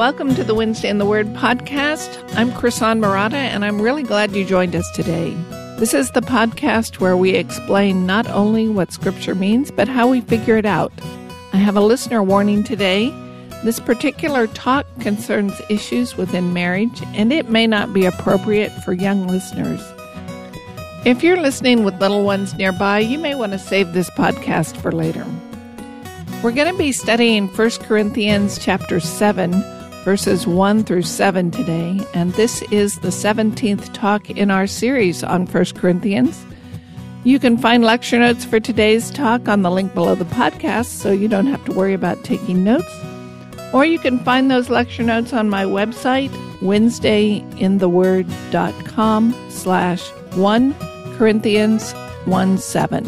Welcome to the Wednesday in the Word podcast. I'm Krisan Marotta, and I'm really glad you joined us today. This is the podcast where we explain not only what Scripture means, but how we figure it out. I have a listener warning today. This particular talk concerns issues within marriage, and it may not be appropriate for young listeners. If you're listening with little ones nearby, you may want to save this podcast for later. We're going to be studying 1 Corinthians chapter 7 verses 1 through 7 today, and this is the 17th talk in our series on 1 Corinthians. You can find lecture notes for today's talk on the link below the podcast, so you don't have to worry about taking notes. Or you can find those lecture notes on my website, wednesdayintheword.com slash 1 Corinthians 1 7.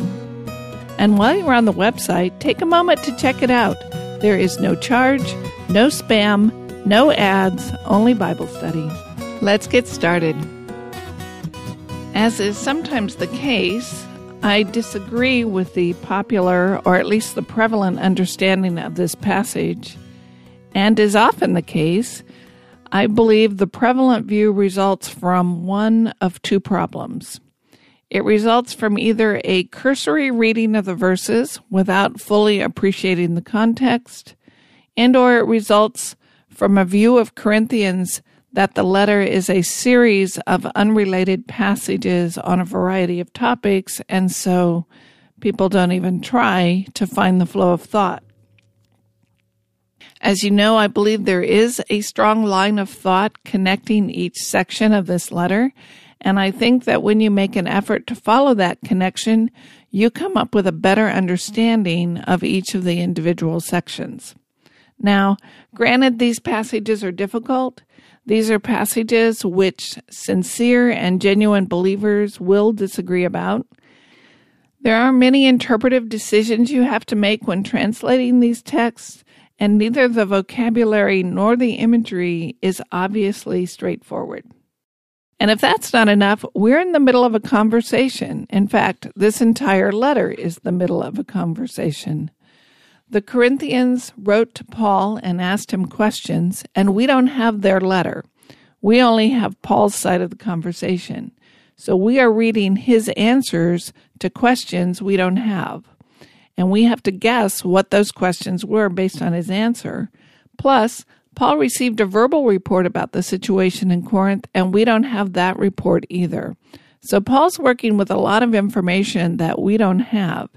And while you're on the website, take a moment to check it out. There is no charge, no spam, no ads, only Bible study. Let's get started. As is sometimes the case, I disagree with the popular, or at least the prevalent understanding of this passage. And is often the case, I believe the prevalent view results from one of two problems. It results from either a cursory reading of the verses without fully appreciating the context, and or it results from a view of Corinthians that the letter is a series of unrelated passages on a variety of topics, and so people don't even try to find the flow of thought. As you know, I believe there is a strong line of thought connecting each section of this letter, and I think that when you make an effort to follow that connection, you come up with a better understanding of each of the individual sections. Now, granted, these passages are difficult. These are passages which sincere and genuine believers will disagree about. There are many interpretive decisions you have to make when translating these texts, and neither the vocabulary nor the imagery is obviously straightforward. And if that's not enough, we're in the middle of a conversation. In fact, this entire letter is the middle of a conversation. The Corinthians wrote to Paul and asked him questions, and we don't have their letter. We only have Paul's side of the conversation. So we are reading his answers to questions we don't have. And we have to guess what those questions were based on his answer. Plus, Paul received a verbal report about the situation in Corinth, and we don't have that report either. So Paul's working with a lot of information that we don't have.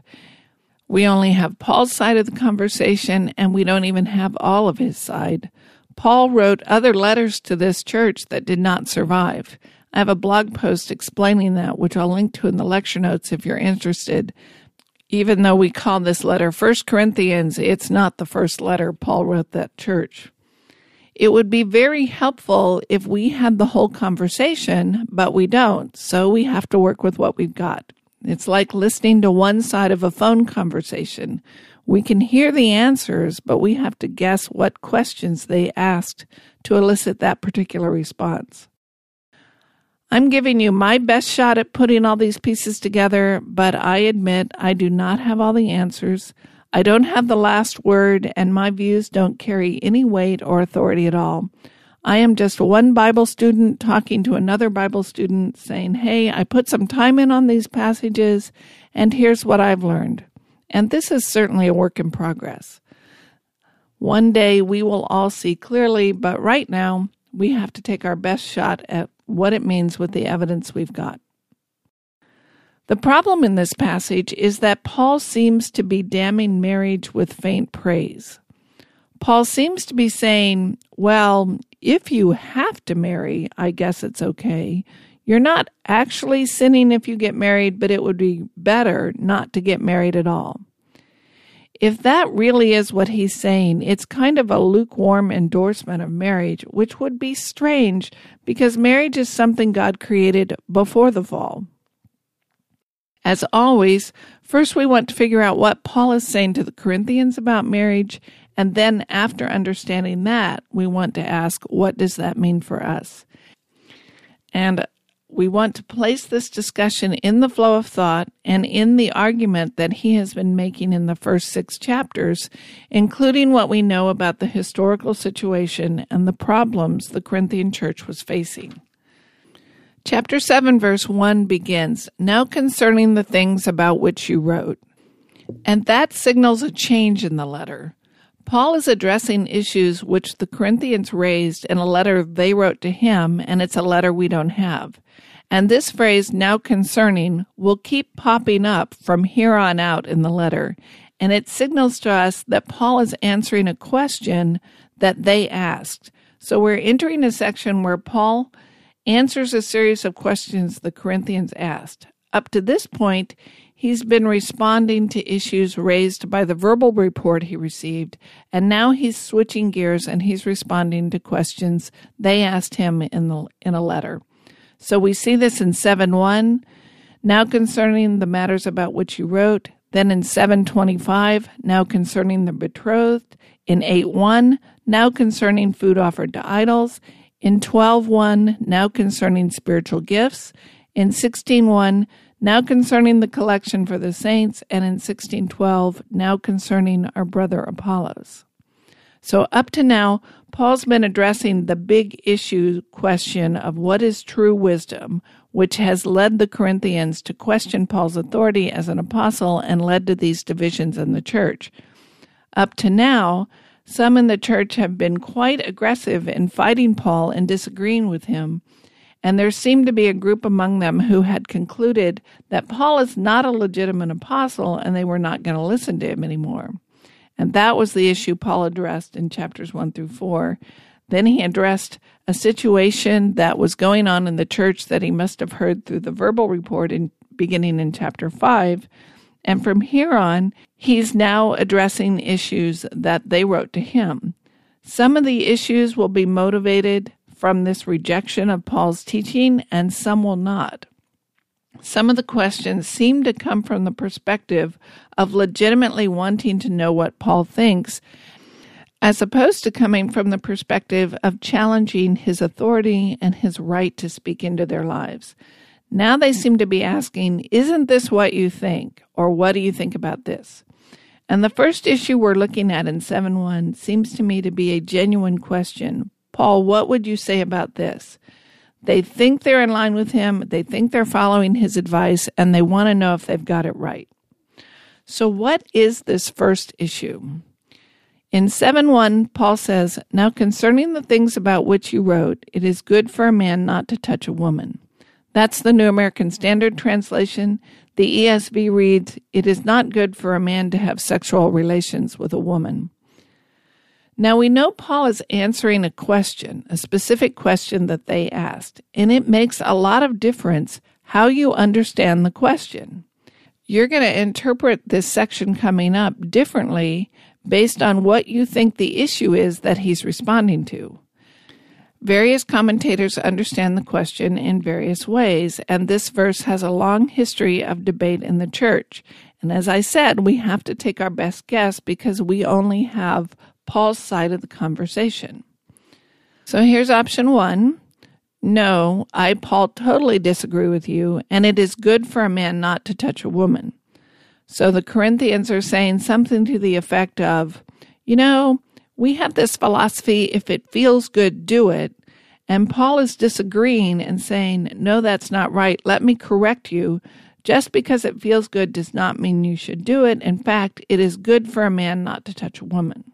We only have Paul's side of the conversation, and we don't even have all of his side. Paul wrote other letters to this church that did not survive. I have a blog post explaining that, which I'll link to in the lecture notes if you're interested. Even though we call this letter First Corinthians, it's not the first letter Paul wrote that church. It would be very helpful if we had the whole conversation, but we don't, so we have to work with what we've got. It's like listening to one side of a phone conversation. We can hear the answers, but we have to guess what questions they asked to elicit that particular response. I'm giving you my best shot at putting all these pieces together, but I admit I do not have all the answers. I don't have the last word, and my views don't carry any weight or authority at all. I am just one Bible student talking to another Bible student saying, Hey, I put some time in on these passages, and here's what I've learned. And this is certainly a work in progress. One day we will all see clearly, but right now we have to take our best shot at what it means with the evidence we've got. The problem in this passage is that Paul seems to be damning marriage with faint praise. Paul seems to be saying, well, if you have to marry, I guess it's okay. You're not actually sinning if you get married, but it would be better not to get married at all. If that really is what he's saying, it's kind of a lukewarm endorsement of marriage, which would be strange because marriage is something God created before the fall. As always, first we want to figure out what Paul is saying to the Corinthians about marriage and then after understanding that, we want to ask, what does that mean for us? And we want to place this discussion in the flow of thought and in the argument that he has been making in the first six chapters, including what we know about the historical situation and the problems the Corinthian church was facing. Chapter 7, verse 1 begins Now concerning the things about which you wrote. And that signals a change in the letter. Paul is addressing issues which the Corinthians raised in a letter they wrote to him, and it's a letter we don't have. And this phrase, now concerning, will keep popping up from here on out in the letter, and it signals to us that Paul is answering a question that they asked. So we're entering a section where Paul answers a series of questions the Corinthians asked. Up to this point, he's been responding to issues raised by the verbal report he received, and now he's switching gears and he's responding to questions they asked him in the in a letter. So we see this in 7 1, now concerning the matters about which you wrote, then in 725, now concerning the betrothed, in 8 1, now concerning food offered to idols, in 12.1, now concerning spiritual gifts, in 16.1, now concerning the collection for the saints, and in 1612, now concerning our brother Apollos. So, up to now, Paul's been addressing the big issue question of what is true wisdom, which has led the Corinthians to question Paul's authority as an apostle and led to these divisions in the church. Up to now, some in the church have been quite aggressive in fighting Paul and disagreeing with him, and there seemed to be a group among them who had concluded that Paul is not a legitimate apostle and they were not going to listen to him anymore. And that was the issue Paul addressed in chapters 1 through 4. Then he addressed a situation that was going on in the church that he must have heard through the verbal report in beginning in chapter 5 and from here on, he's now addressing issues that they wrote to him. Some of the issues will be motivated from this rejection of Paul's teaching, and some will not. Some of the questions seem to come from the perspective of legitimately wanting to know what Paul thinks, as opposed to coming from the perspective of challenging his authority and his right to speak into their lives. Now they seem to be asking, Isn't this what you think? Or what do you think about this? And the first issue we're looking at in 7 1 seems to me to be a genuine question. Paul, what would you say about this? They think they're in line with him, they think they're following his advice, and they want to know if they've got it right. So, what is this first issue? In 7 1, Paul says, Now concerning the things about which you wrote, it is good for a man not to touch a woman. That's the New American Standard Translation. The ESV reads, It is not good for a man to have sexual relations with a woman. Now we know Paul is answering a question, a specific question that they asked, and it makes a lot of difference how you understand the question. You're going to interpret this section coming up differently based on what you think the issue is that he's responding to. Various commentators understand the question in various ways, and this verse has a long history of debate in the church. And as I said, we have to take our best guess because we only have Paul's side of the conversation. So here's option one. No, I, Paul, totally disagree with you, and it is good for a man not to touch a woman. So the Corinthians are saying something to the effect of, you know, we have this philosophy if it feels good, do it. And Paul is disagreeing and saying, no, that's not right. Let me correct you. Just because it feels good does not mean you should do it. In fact, it is good for a man not to touch a woman.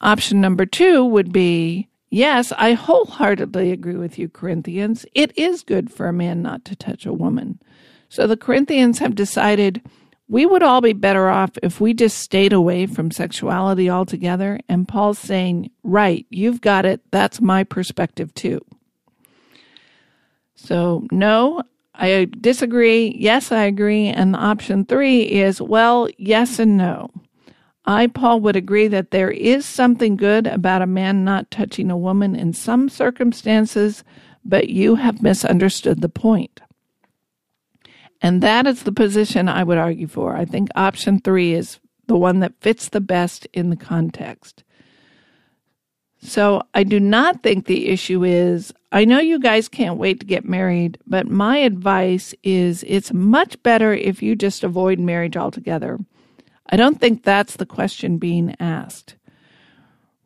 Option number two would be yes, I wholeheartedly agree with you, Corinthians. It is good for a man not to touch a woman. So the Corinthians have decided we would all be better off if we just stayed away from sexuality altogether. And Paul's saying, right, you've got it. That's my perspective too. So, no, I disagree. Yes, I agree. And option three is, well, yes and no. I, Paul, would agree that there is something good about a man not touching a woman in some circumstances, but you have misunderstood the point. And that is the position I would argue for. I think option three is the one that fits the best in the context. So I do not think the issue is I know you guys can't wait to get married, but my advice is it's much better if you just avoid marriage altogether. I don't think that's the question being asked.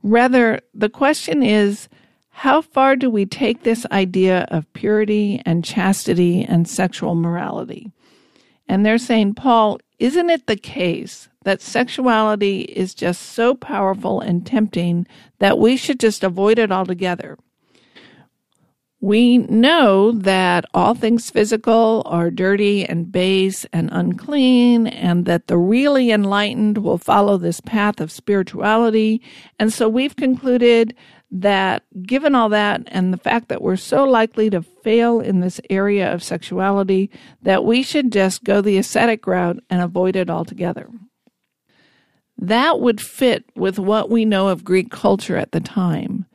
Rather, the question is how far do we take this idea of purity and chastity and sexual morality? And they're saying, Paul, isn't it the case that sexuality is just so powerful and tempting that we should just avoid it altogether? We know that all things physical are dirty and base and unclean, and that the really enlightened will follow this path of spirituality. And so we've concluded that given all that and the fact that we're so likely to fail in this area of sexuality, that we should just go the ascetic route and avoid it altogether. That would fit with what we know of Greek culture at the time.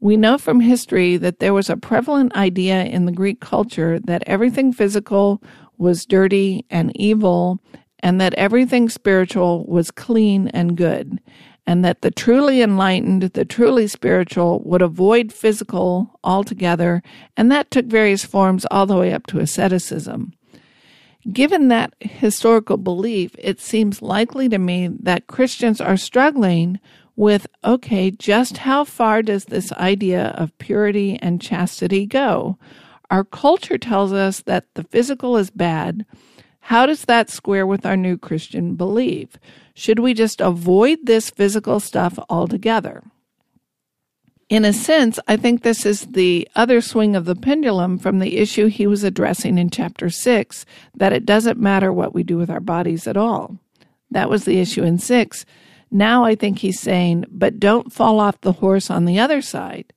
We know from history that there was a prevalent idea in the Greek culture that everything physical was dirty and evil, and that everything spiritual was clean and good and that the truly enlightened, the truly spiritual, would avoid physical altogether, and that took various forms all the way up to asceticism. Given that historical belief, it seems likely to me that Christians are struggling with okay, just how far does this idea of purity and chastity go? Our culture tells us that the physical is bad. How does that square with our new Christian belief? Should we just avoid this physical stuff altogether? In a sense, I think this is the other swing of the pendulum from the issue he was addressing in chapter 6 that it doesn't matter what we do with our bodies at all. That was the issue in 6. Now I think he's saying, but don't fall off the horse on the other side.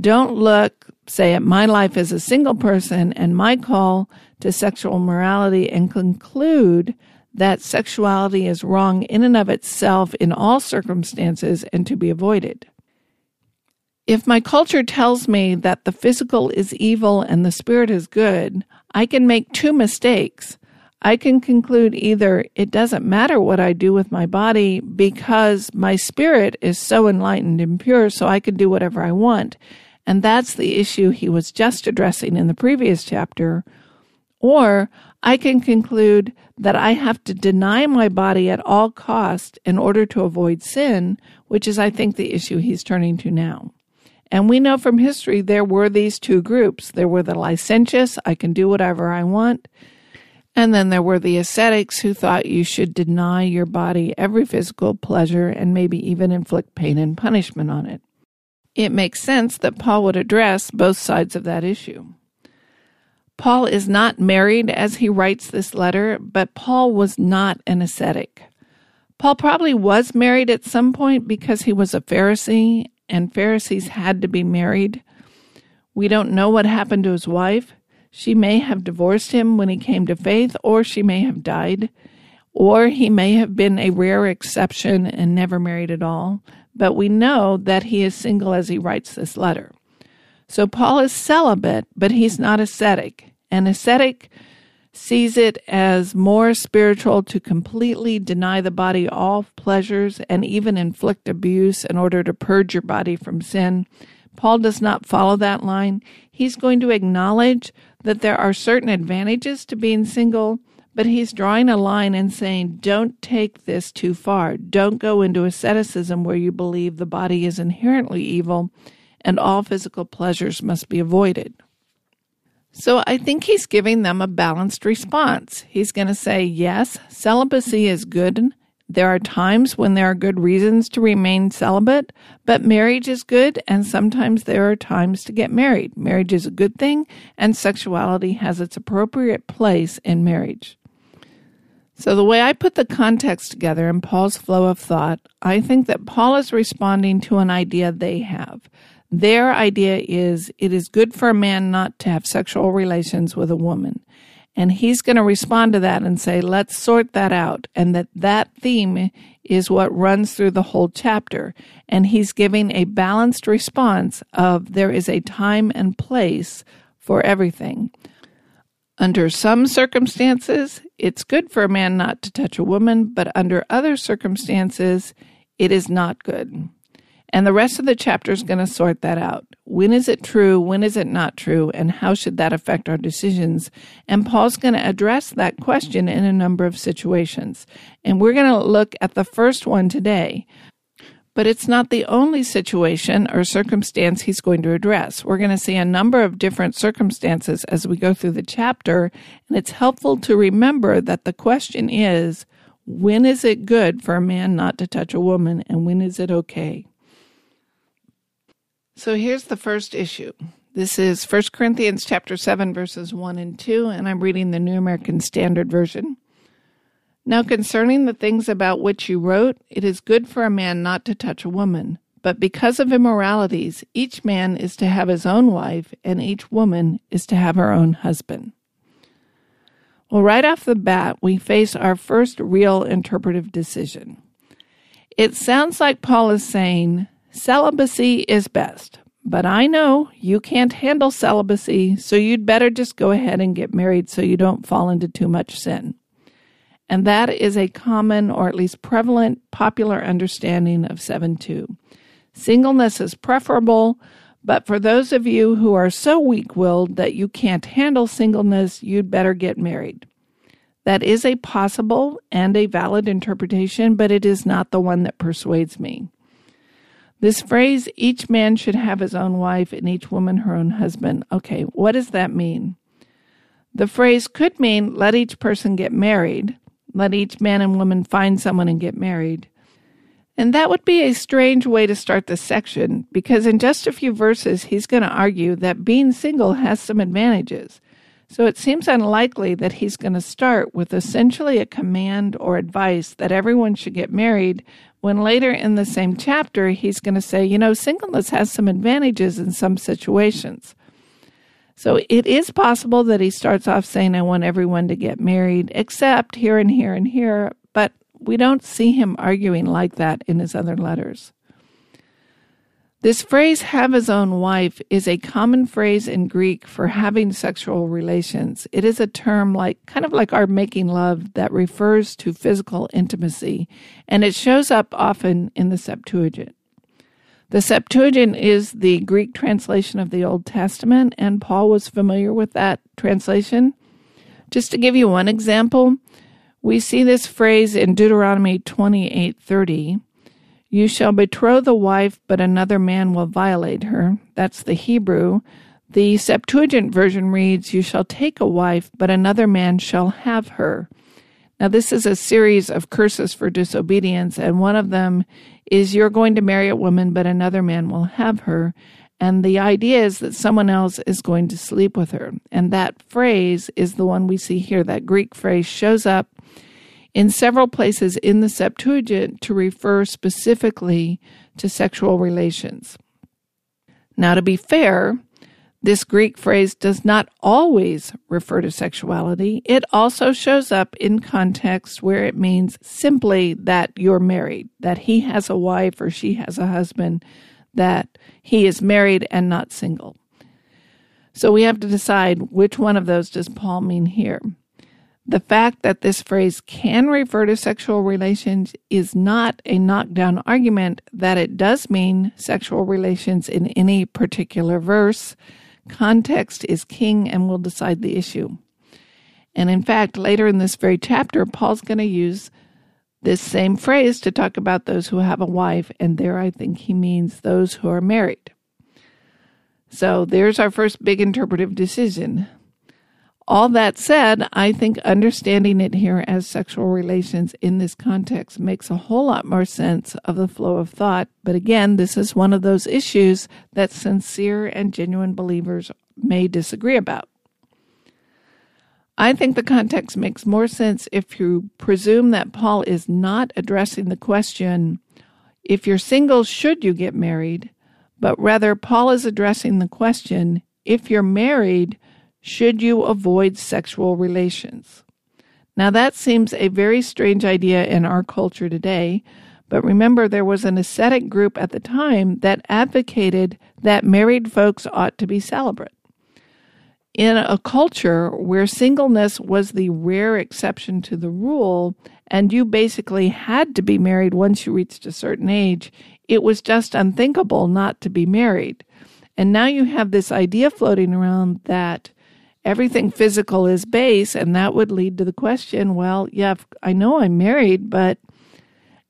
Don't look, say, at my life as a single person and my call to sexual morality and conclude that sexuality is wrong in and of itself in all circumstances and to be avoided. If my culture tells me that the physical is evil and the spirit is good, I can make two mistakes. I can conclude either it doesn't matter what I do with my body because my spirit is so enlightened and pure, so I can do whatever I want. And that's the issue he was just addressing in the previous chapter. Or I can conclude that I have to deny my body at all cost in order to avoid sin, which is, I think, the issue he's turning to now. And we know from history there were these two groups. There were the licentious, I can do whatever I want. And then there were the ascetics who thought you should deny your body every physical pleasure and maybe even inflict pain and punishment on it. It makes sense that Paul would address both sides of that issue. Paul is not married as he writes this letter, but Paul was not an ascetic. Paul probably was married at some point because he was a Pharisee, and Pharisees had to be married. We don't know what happened to his wife. She may have divorced him when he came to faith, or she may have died, or he may have been a rare exception and never married at all. But we know that he is single as he writes this letter. So Paul is celibate, but he's not ascetic. An ascetic sees it as more spiritual to completely deny the body all pleasures and even inflict abuse in order to purge your body from sin. Paul does not follow that line. He's going to acknowledge that there are certain advantages to being single, but he's drawing a line and saying, don't take this too far. Don't go into asceticism where you believe the body is inherently evil and all physical pleasures must be avoided. So I think he's giving them a balanced response. He's going to say, yes, celibacy is good. There are times when there are good reasons to remain celibate, but marriage is good, and sometimes there are times to get married. Marriage is a good thing, and sexuality has its appropriate place in marriage. So, the way I put the context together in Paul's flow of thought, I think that Paul is responding to an idea they have their idea is it is good for a man not to have sexual relations with a woman. And he's going to respond to that and say, let's sort that out. And that that theme is what runs through the whole chapter. And he's giving a balanced response of there is a time and place for everything. Under some circumstances, it's good for a man not to touch a woman, but under other circumstances, it is not good. And the rest of the chapter is going to sort that out. When is it true? When is it not true? And how should that affect our decisions? And Paul's going to address that question in a number of situations. And we're going to look at the first one today. But it's not the only situation or circumstance he's going to address. We're going to see a number of different circumstances as we go through the chapter. And it's helpful to remember that the question is when is it good for a man not to touch a woman? And when is it okay? So here's the first issue. This is 1 Corinthians chapter 7 verses 1 and 2 and I'm reading the New American Standard Version. Now concerning the things about which you wrote, it is good for a man not to touch a woman, but because of immoralities, each man is to have his own wife and each woman is to have her own husband. Well, right off the bat, we face our first real interpretive decision. It sounds like Paul is saying Celibacy is best, but I know you can't handle celibacy, so you'd better just go ahead and get married so you don't fall into too much sin. And that is a common or at least prevalent popular understanding of 7 2. Singleness is preferable, but for those of you who are so weak willed that you can't handle singleness, you'd better get married. That is a possible and a valid interpretation, but it is not the one that persuades me. This phrase, each man should have his own wife and each woman her own husband. Okay, what does that mean? The phrase could mean let each person get married, let each man and woman find someone and get married. And that would be a strange way to start this section because in just a few verses, he's going to argue that being single has some advantages. So it seems unlikely that he's going to start with essentially a command or advice that everyone should get married when later in the same chapter he's going to say, you know, singleness has some advantages in some situations. So it is possible that he starts off saying, I want everyone to get married, except here and here and here, but we don't see him arguing like that in his other letters. This phrase, have his own wife, is a common phrase in Greek for having sexual relations. It is a term like, kind of like our making love that refers to physical intimacy, and it shows up often in the Septuagint. The Septuagint is the Greek translation of the Old Testament, and Paul was familiar with that translation. Just to give you one example, we see this phrase in Deuteronomy 28:30 you shall betroth a wife, but another man will violate her. That's the Hebrew. The Septuagint version reads, You shall take a wife, but another man shall have her. Now, this is a series of curses for disobedience, and one of them is you're going to marry a woman, but another man will have her. And the idea is that someone else is going to sleep with her. And that phrase is the one we see here. That Greek phrase shows up in several places in the Septuagint to refer specifically to sexual relations. Now, to be fair, this Greek phrase does not always refer to sexuality. It also shows up in contexts where it means simply that you're married, that he has a wife or she has a husband, that he is married and not single. So we have to decide which one of those does Paul mean here. The fact that this phrase can refer to sexual relations is not a knockdown argument that it does mean sexual relations in any particular verse. Context is king and will decide the issue. And in fact, later in this very chapter, Paul's going to use this same phrase to talk about those who have a wife, and there I think he means those who are married. So there's our first big interpretive decision. All that said, I think understanding it here as sexual relations in this context makes a whole lot more sense of the flow of thought. But again, this is one of those issues that sincere and genuine believers may disagree about. I think the context makes more sense if you presume that Paul is not addressing the question, if you're single, should you get married? But rather, Paul is addressing the question, if you're married, should you avoid sexual relations? Now, that seems a very strange idea in our culture today, but remember there was an ascetic group at the time that advocated that married folks ought to be celibate. In a culture where singleness was the rare exception to the rule, and you basically had to be married once you reached a certain age, it was just unthinkable not to be married. And now you have this idea floating around that everything physical is base, and that would lead to the question well, yeah, I know I'm married, but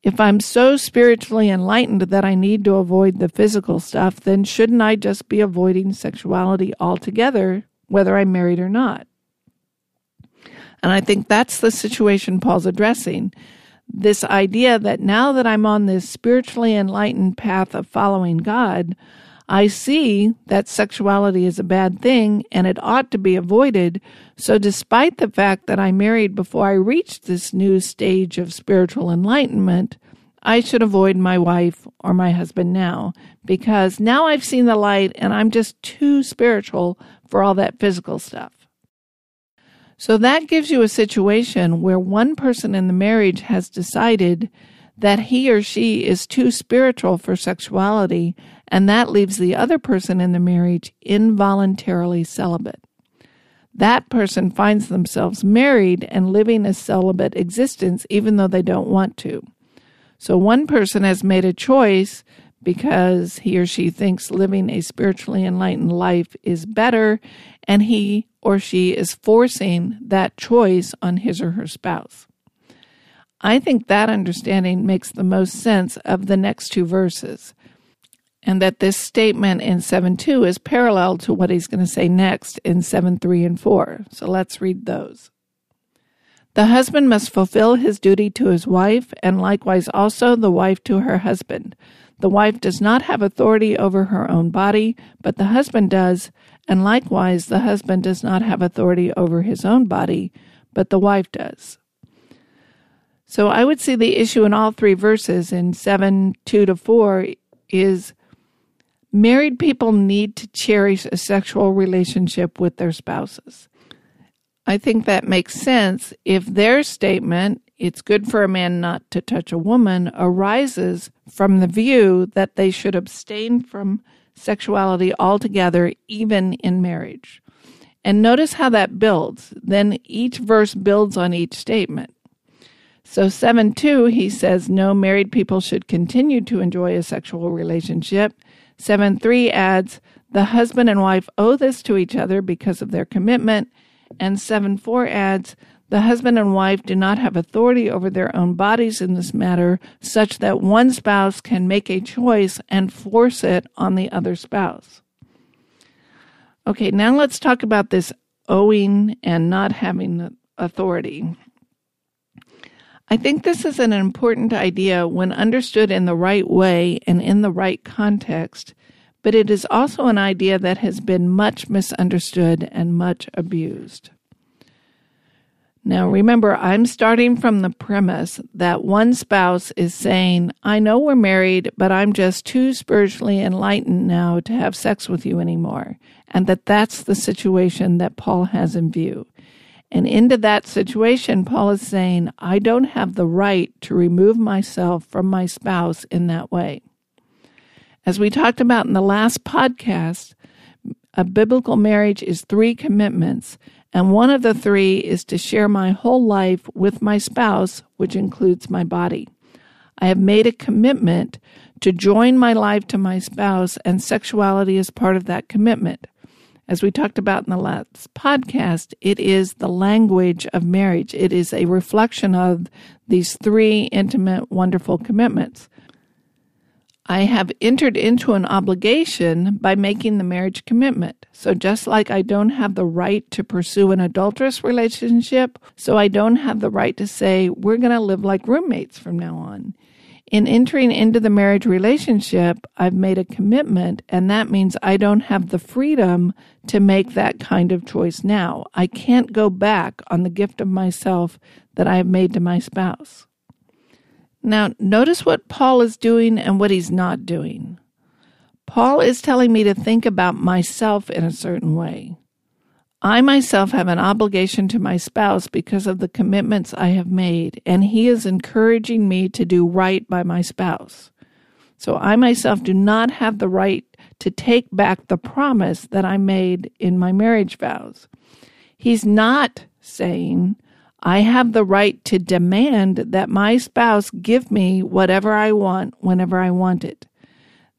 if I'm so spiritually enlightened that I need to avoid the physical stuff, then shouldn't I just be avoiding sexuality altogether, whether I'm married or not? And I think that's the situation Paul's addressing. This idea that now that I'm on this spiritually enlightened path of following God, I see that sexuality is a bad thing and it ought to be avoided. So, despite the fact that I married before I reached this new stage of spiritual enlightenment, I should avoid my wife or my husband now because now I've seen the light and I'm just too spiritual for all that physical stuff. So, that gives you a situation where one person in the marriage has decided that he or she is too spiritual for sexuality and that leaves the other person in the marriage involuntarily celibate. That person finds themselves married and living a celibate existence even though they don't want to. So one person has made a choice because he or she thinks living a spiritually enlightened life is better, and he or she is forcing that choice on his or her spouse. I think that understanding makes the most sense of the next two verses and that this statement in 7 2 is parallel to what he's going to say next in 7 3 and 4. So let's read those. The husband must fulfill his duty to his wife, and likewise also the wife to her husband. The wife does not have authority over her own body, but the husband does, and likewise the husband does not have authority over his own body, but the wife does. So I would see the issue in all three verses in 7 2 to 4 is Married people need to cherish a sexual relationship with their spouses. I think that makes sense if their statement, it's good for a man not to touch a woman, arises from the view that they should abstain from sexuality altogether, even in marriage. And notice how that builds. Then each verse builds on each statement. So 7 2, he says, no married people should continue to enjoy a sexual relationship 7 3 adds, the husband and wife owe this to each other because of their commitment. And 7 4 adds, the husband and wife do not have authority over their own bodies in this matter, such that one spouse can make a choice and force it on the other spouse. Okay, now let's talk about this owing and not having authority. I think this is an important idea when understood in the right way and in the right context, but it is also an idea that has been much misunderstood and much abused. Now, remember, I'm starting from the premise that one spouse is saying, I know we're married, but I'm just too spiritually enlightened now to have sex with you anymore. And that that's the situation that Paul has in view. And into that situation, Paul is saying, I don't have the right to remove myself from my spouse in that way. As we talked about in the last podcast, a biblical marriage is three commitments, and one of the three is to share my whole life with my spouse, which includes my body. I have made a commitment to join my life to my spouse, and sexuality is part of that commitment. As we talked about in the last podcast, it is the language of marriage. It is a reflection of these three intimate, wonderful commitments. I have entered into an obligation by making the marriage commitment. So, just like I don't have the right to pursue an adulterous relationship, so I don't have the right to say, we're going to live like roommates from now on. In entering into the marriage relationship, I've made a commitment, and that means I don't have the freedom to make that kind of choice now. I can't go back on the gift of myself that I have made to my spouse. Now, notice what Paul is doing and what he's not doing. Paul is telling me to think about myself in a certain way. I myself have an obligation to my spouse because of the commitments I have made, and he is encouraging me to do right by my spouse. So I myself do not have the right to take back the promise that I made in my marriage vows. He's not saying, I have the right to demand that my spouse give me whatever I want whenever I want it.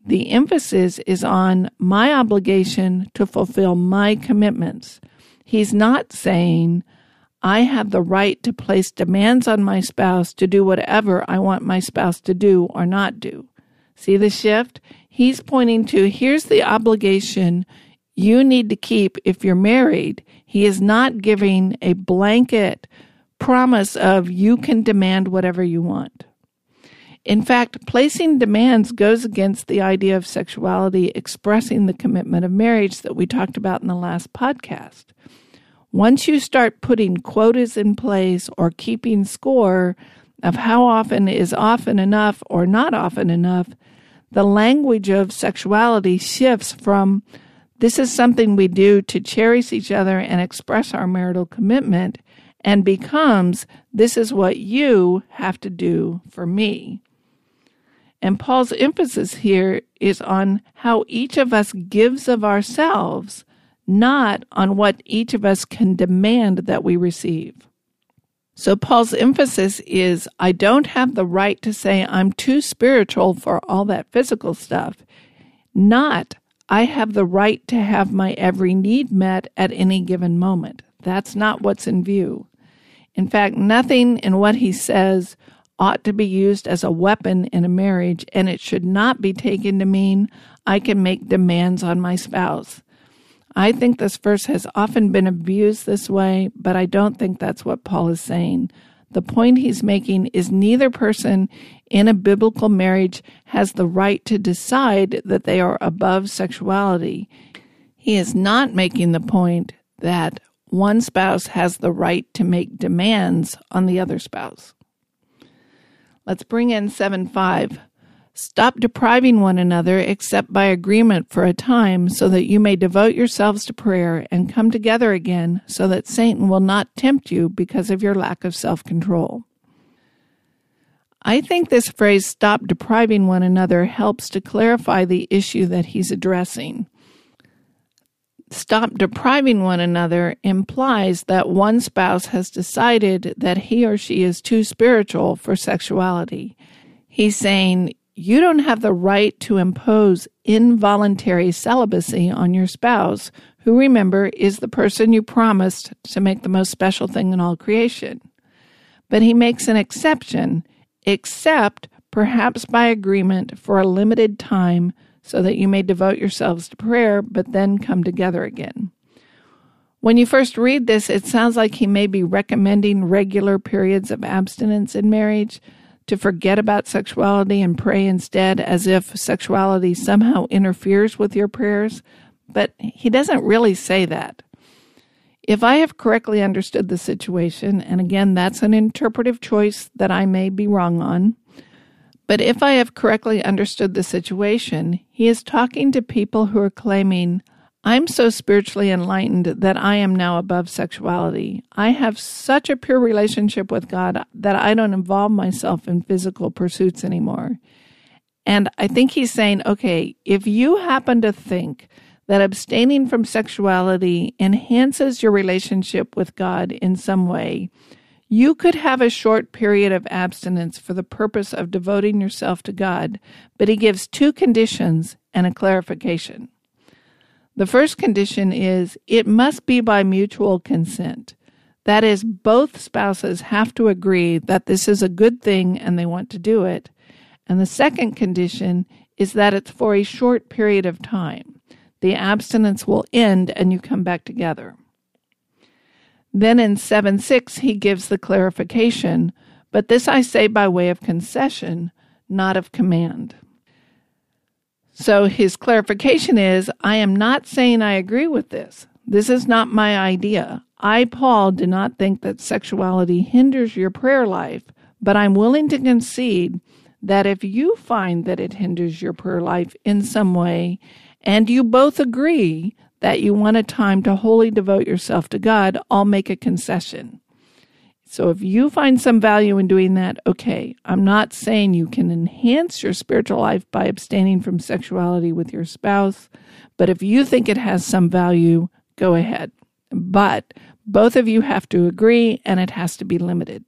the emphasis is on my obligation to fulfill my commitments. He's not saying, I have the right to place demands on my spouse to do whatever I want my spouse to do or not do. See the shift? He's pointing to here's the obligation you need to keep if you're married. He is not giving a blanket promise of you can demand whatever you want. In fact, placing demands goes against the idea of sexuality expressing the commitment of marriage that we talked about in the last podcast. Once you start putting quotas in place or keeping score of how often is often enough or not often enough, the language of sexuality shifts from this is something we do to cherish each other and express our marital commitment and becomes this is what you have to do for me. And Paul's emphasis here is on how each of us gives of ourselves, not on what each of us can demand that we receive. So Paul's emphasis is I don't have the right to say I'm too spiritual for all that physical stuff, not I have the right to have my every need met at any given moment. That's not what's in view. In fact, nothing in what he says ought to be used as a weapon in a marriage, and it should not be taken to mean I can make demands on my spouse. I think this verse has often been abused this way, but I don't think that's what Paul is saying. The point he's making is neither person in a biblical marriage has the right to decide that they are above sexuality. He is not making the point that one spouse has the right to make demands on the other spouse. Let's bring in 7 5. Stop depriving one another except by agreement for a time, so that you may devote yourselves to prayer and come together again, so that Satan will not tempt you because of your lack of self control. I think this phrase, stop depriving one another, helps to clarify the issue that he's addressing stop depriving one another implies that one spouse has decided that he or she is too spiritual for sexuality. He's saying you don't have the right to impose involuntary celibacy on your spouse, who remember is the person you promised to make the most special thing in all creation. But he makes an exception, except perhaps by agreement for a limited time so that you may devote yourselves to prayer, but then come together again. When you first read this, it sounds like he may be recommending regular periods of abstinence in marriage to forget about sexuality and pray instead, as if sexuality somehow interferes with your prayers. But he doesn't really say that. If I have correctly understood the situation, and again, that's an interpretive choice that I may be wrong on, but if I have correctly understood the situation, he is talking to people who are claiming, I'm so spiritually enlightened that I am now above sexuality. I have such a pure relationship with God that I don't involve myself in physical pursuits anymore. And I think he's saying, okay, if you happen to think that abstaining from sexuality enhances your relationship with God in some way, you could have a short period of abstinence for the purpose of devoting yourself to God, but he gives two conditions and a clarification. The first condition is it must be by mutual consent. That is, both spouses have to agree that this is a good thing and they want to do it. And the second condition is that it's for a short period of time. The abstinence will end and you come back together. Then in 7 6, he gives the clarification, but this I say by way of concession, not of command. So his clarification is I am not saying I agree with this. This is not my idea. I, Paul, do not think that sexuality hinders your prayer life, but I'm willing to concede that if you find that it hinders your prayer life in some way, and you both agree that you want a time to wholly devote yourself to God, I'll make a concession. So if you find some value in doing that, okay, I'm not saying you can enhance your spiritual life by abstaining from sexuality with your spouse, but if you think it has some value, go ahead. But both of you have to agree and it has to be limited.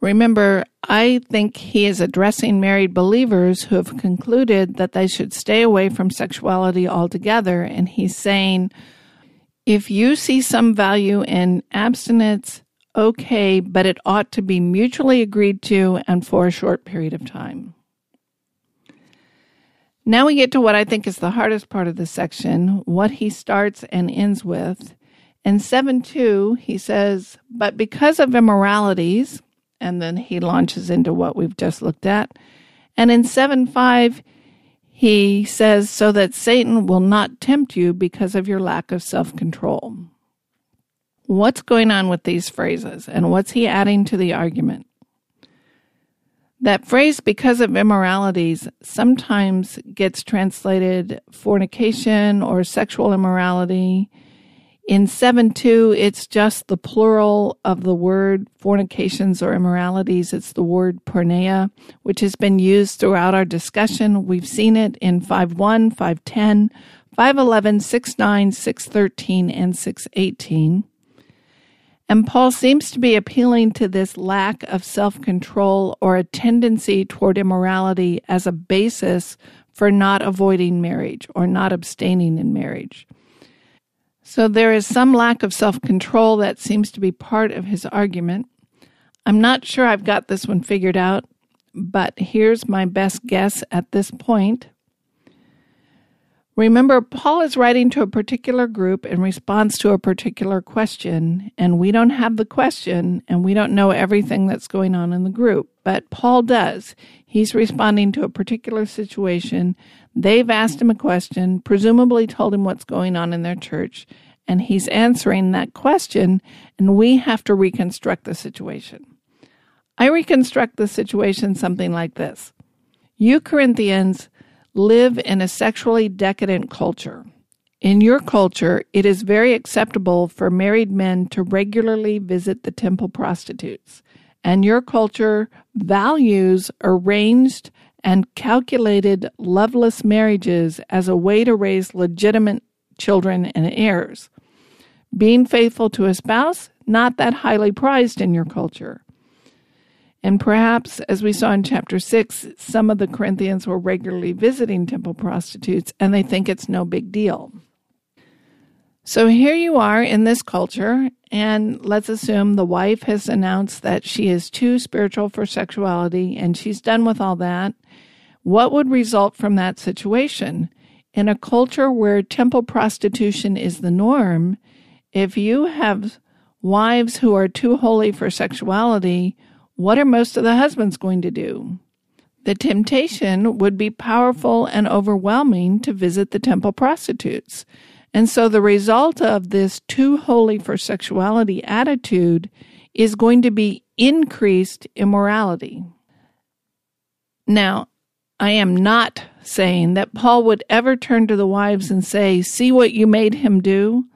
Remember, I think he is addressing married believers who have concluded that they should stay away from sexuality altogether. And he's saying, if you see some value in abstinence, okay, but it ought to be mutually agreed to and for a short period of time. Now we get to what I think is the hardest part of the section, what he starts and ends with. In 7 2, he says, But because of immoralities, and then he launches into what we've just looked at. And in 7 5, he says, so that Satan will not tempt you because of your lack of self control. What's going on with these phrases and what's he adding to the argument? That phrase, because of immoralities, sometimes gets translated fornication or sexual immorality. In 7 2, it's just the plural of the word fornications or immoralities. It's the word porneia, which has been used throughout our discussion. We've seen it in 5 1, 5 10, 5 11, 6 9, 6 13, and 6 18. And Paul seems to be appealing to this lack of self control or a tendency toward immorality as a basis for not avoiding marriage or not abstaining in marriage. So there is some lack of self control that seems to be part of his argument. I'm not sure I've got this one figured out, but here's my best guess at this point. Remember, Paul is writing to a particular group in response to a particular question, and we don't have the question and we don't know everything that's going on in the group, but Paul does. He's responding to a particular situation. They've asked him a question, presumably told him what's going on in their church, and he's answering that question, and we have to reconstruct the situation. I reconstruct the situation something like this You Corinthians live in a sexually decadent culture. In your culture, it is very acceptable for married men to regularly visit the temple prostitutes, and your culture values arranged and calculated loveless marriages as a way to raise legitimate children and heirs. Being faithful to a spouse, not that highly prized in your culture. And perhaps, as we saw in chapter 6, some of the Corinthians were regularly visiting temple prostitutes and they think it's no big deal. So here you are in this culture, and let's assume the wife has announced that she is too spiritual for sexuality and she's done with all that. What would result from that situation? In a culture where temple prostitution is the norm, if you have wives who are too holy for sexuality, what are most of the husbands going to do? The temptation would be powerful and overwhelming to visit the temple prostitutes. And so the result of this too holy for sexuality attitude is going to be increased immorality. Now, I am not saying that Paul would ever turn to the wives and say, See what you made him do?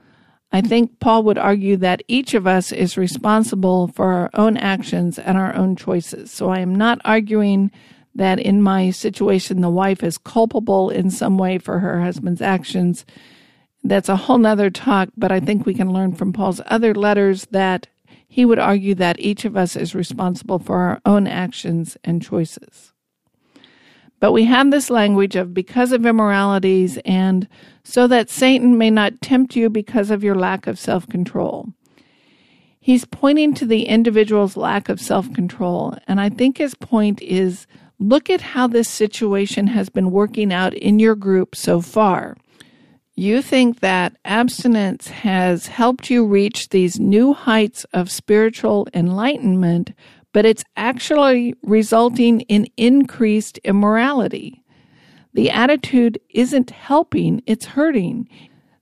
I think Paul would argue that each of us is responsible for our own actions and our own choices. So I am not arguing that in my situation the wife is culpable in some way for her husband's actions. That's a whole nother talk, but I think we can learn from Paul's other letters that he would argue that each of us is responsible for our own actions and choices. But we have this language of because of immoralities and so that Satan may not tempt you because of your lack of self control. He's pointing to the individual's lack of self control. And I think his point is look at how this situation has been working out in your group so far. You think that abstinence has helped you reach these new heights of spiritual enlightenment but it's actually resulting in increased immorality. The attitude isn't helping, it's hurting.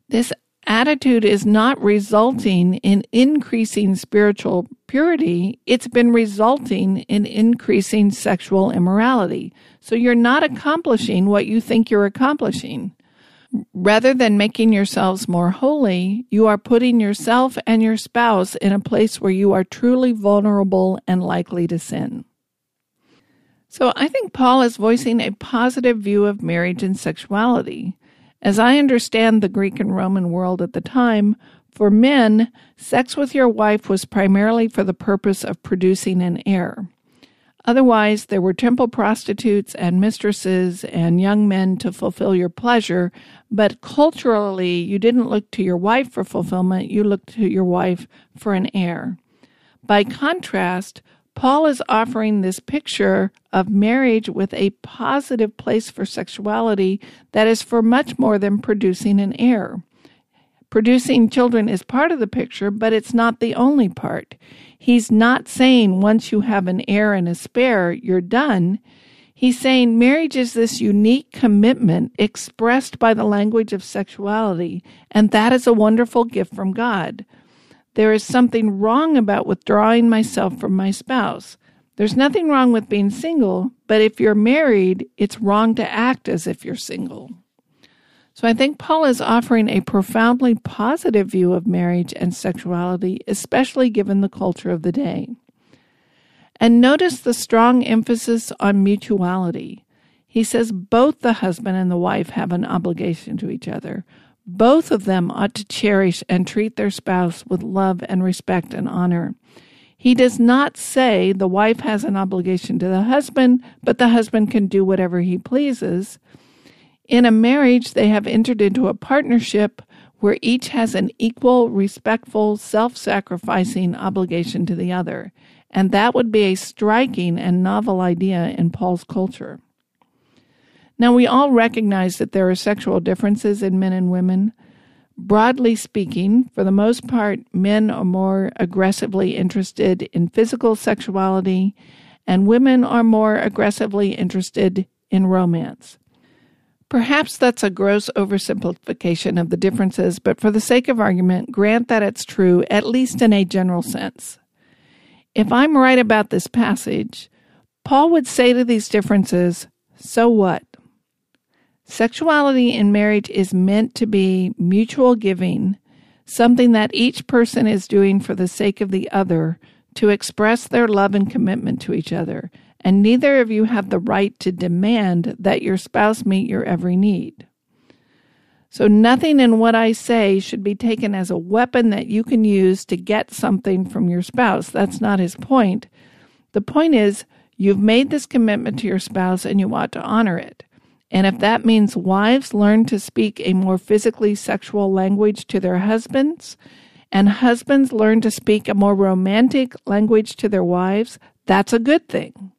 This attitude is not resulting in increasing spiritual purity, it's been resulting in increasing sexual immorality. So you're not accomplishing what you think you're accomplishing. Rather than making yourselves more holy, you are putting yourself and your spouse in a place where you are truly vulnerable and likely to sin. So I think Paul is voicing a positive view of marriage and sexuality. As I understand the Greek and Roman world at the time, For men, sex with your wife was primarily for the purpose of producing an heir. Otherwise, there were temple prostitutes and mistresses and young men to fulfill your pleasure, but culturally, you didn't look to your wife for fulfillment, you looked to your wife for an heir. By contrast, Paul is offering this picture of marriage with a positive place for sexuality that is for much more than producing an heir. Producing children is part of the picture, but it's not the only part. He's not saying once you have an heir and a spare, you're done. He's saying marriage is this unique commitment expressed by the language of sexuality, and that is a wonderful gift from God. There is something wrong about withdrawing myself from my spouse. There's nothing wrong with being single, but if you're married, it's wrong to act as if you're single. So I think Paul is offering a profoundly positive view of marriage and sexuality, especially given the culture of the day. And notice the strong emphasis on mutuality. He says both the husband and the wife have an obligation to each other. Both of them ought to cherish and treat their spouse with love and respect and honor. He does not say the wife has an obligation to the husband, but the husband can do whatever he pleases. In a marriage, they have entered into a partnership where each has an equal, respectful, self sacrificing obligation to the other. And that would be a striking and novel idea in Paul's culture. Now, we all recognize that there are sexual differences in men and women. Broadly speaking, for the most part, men are more aggressively interested in physical sexuality, and women are more aggressively interested in romance. Perhaps that's a gross oversimplification of the differences, but for the sake of argument, grant that it's true, at least in a general sense. If I'm right about this passage, Paul would say to these differences, so what? Sexuality in marriage is meant to be mutual giving, something that each person is doing for the sake of the other to express their love and commitment to each other and neither of you have the right to demand that your spouse meet your every need. So, nothing in what I say should be taken as a weapon that you can use to get something from your spouse. That's not his point. The point is, you've made this commitment to your spouse and you ought to honor it. And if that means wives learn to speak a more physically sexual language to their husbands, and husbands learn to speak a more romantic language to their wives, that's a good thing.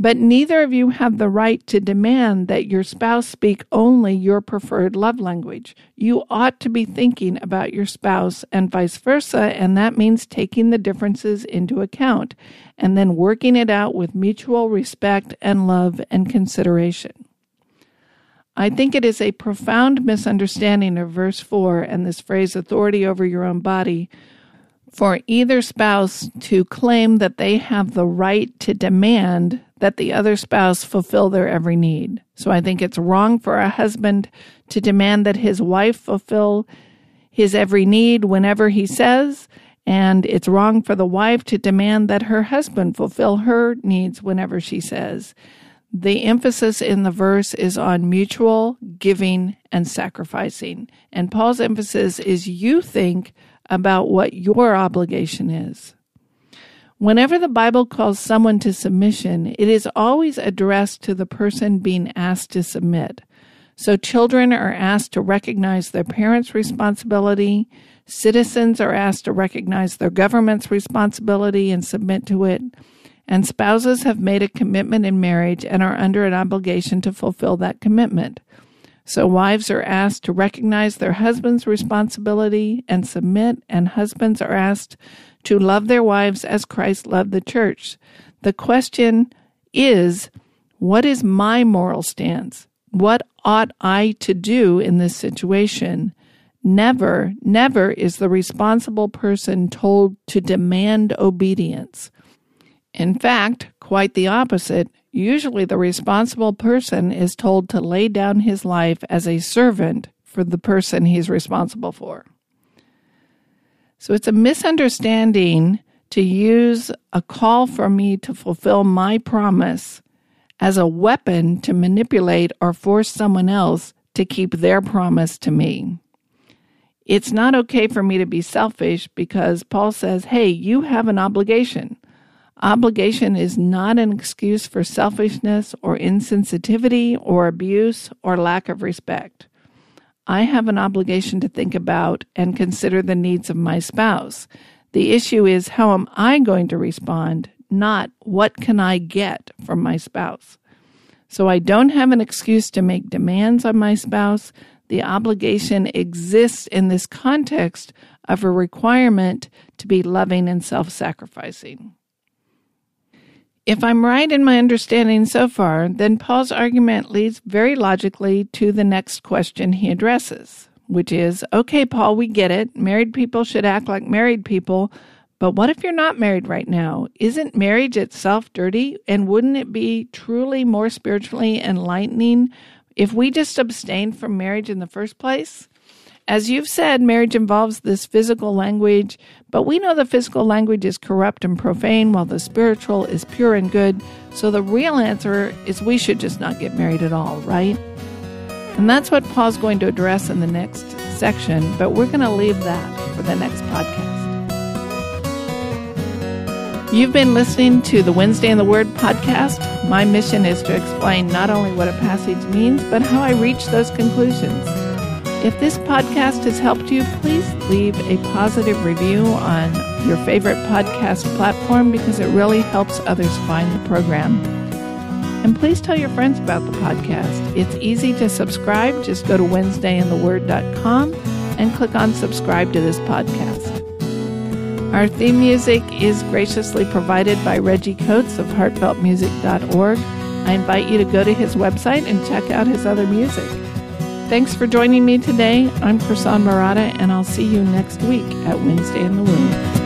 But neither of you have the right to demand that your spouse speak only your preferred love language. You ought to be thinking about your spouse and vice versa, and that means taking the differences into account and then working it out with mutual respect and love and consideration. I think it is a profound misunderstanding of verse 4 and this phrase, authority over your own body, for either spouse to claim that they have the right to demand that the other spouse fulfill their every need. So I think it's wrong for a husband to demand that his wife fulfill his every need whenever he says, and it's wrong for the wife to demand that her husband fulfill her needs whenever she says. The emphasis in the verse is on mutual giving and sacrificing. And Paul's emphasis is you think about what your obligation is. Whenever the Bible calls someone to submission, it is always addressed to the person being asked to submit. So children are asked to recognize their parents' responsibility, citizens are asked to recognize their government's responsibility and submit to it, and spouses have made a commitment in marriage and are under an obligation to fulfill that commitment. So wives are asked to recognize their husband's responsibility and submit, and husbands are asked to love their wives as Christ loved the church. The question is, what is my moral stance? What ought I to do in this situation? Never, never is the responsible person told to demand obedience. In fact, quite the opposite. Usually, the responsible person is told to lay down his life as a servant for the person he's responsible for. So it's a misunderstanding to use a call for me to fulfill my promise as a weapon to manipulate or force someone else to keep their promise to me. It's not okay for me to be selfish because Paul says, hey, you have an obligation. Obligation is not an excuse for selfishness or insensitivity or abuse or lack of respect. I have an obligation to think about and consider the needs of my spouse. The issue is how am I going to respond, not what can I get from my spouse. So I don't have an excuse to make demands on my spouse. The obligation exists in this context of a requirement to be loving and self sacrificing. If I'm right in my understanding so far, then Paul's argument leads very logically to the next question he addresses, which is okay, Paul, we get it. Married people should act like married people. But what if you're not married right now? Isn't marriage itself dirty? And wouldn't it be truly more spiritually enlightening if we just abstained from marriage in the first place? As you've said, marriage involves this physical language, but we know the physical language is corrupt and profane, while the spiritual is pure and good. So the real answer is we should just not get married at all, right? And that's what Paul's going to address in the next section, but we're going to leave that for the next podcast. You've been listening to the Wednesday in the Word podcast. My mission is to explain not only what a passage means, but how I reach those conclusions. If this podcast has helped you, please leave a positive review on your favorite podcast platform because it really helps others find the program. And please tell your friends about the podcast. It's easy to subscribe. Just go to WednesdayInTheWord.com and click on subscribe to this podcast. Our theme music is graciously provided by Reggie Coates of heartfeltmusic.org. I invite you to go to his website and check out his other music. Thanks for joining me today. I'm Prasan Maratha, and I'll see you next week at Wednesday in the Word.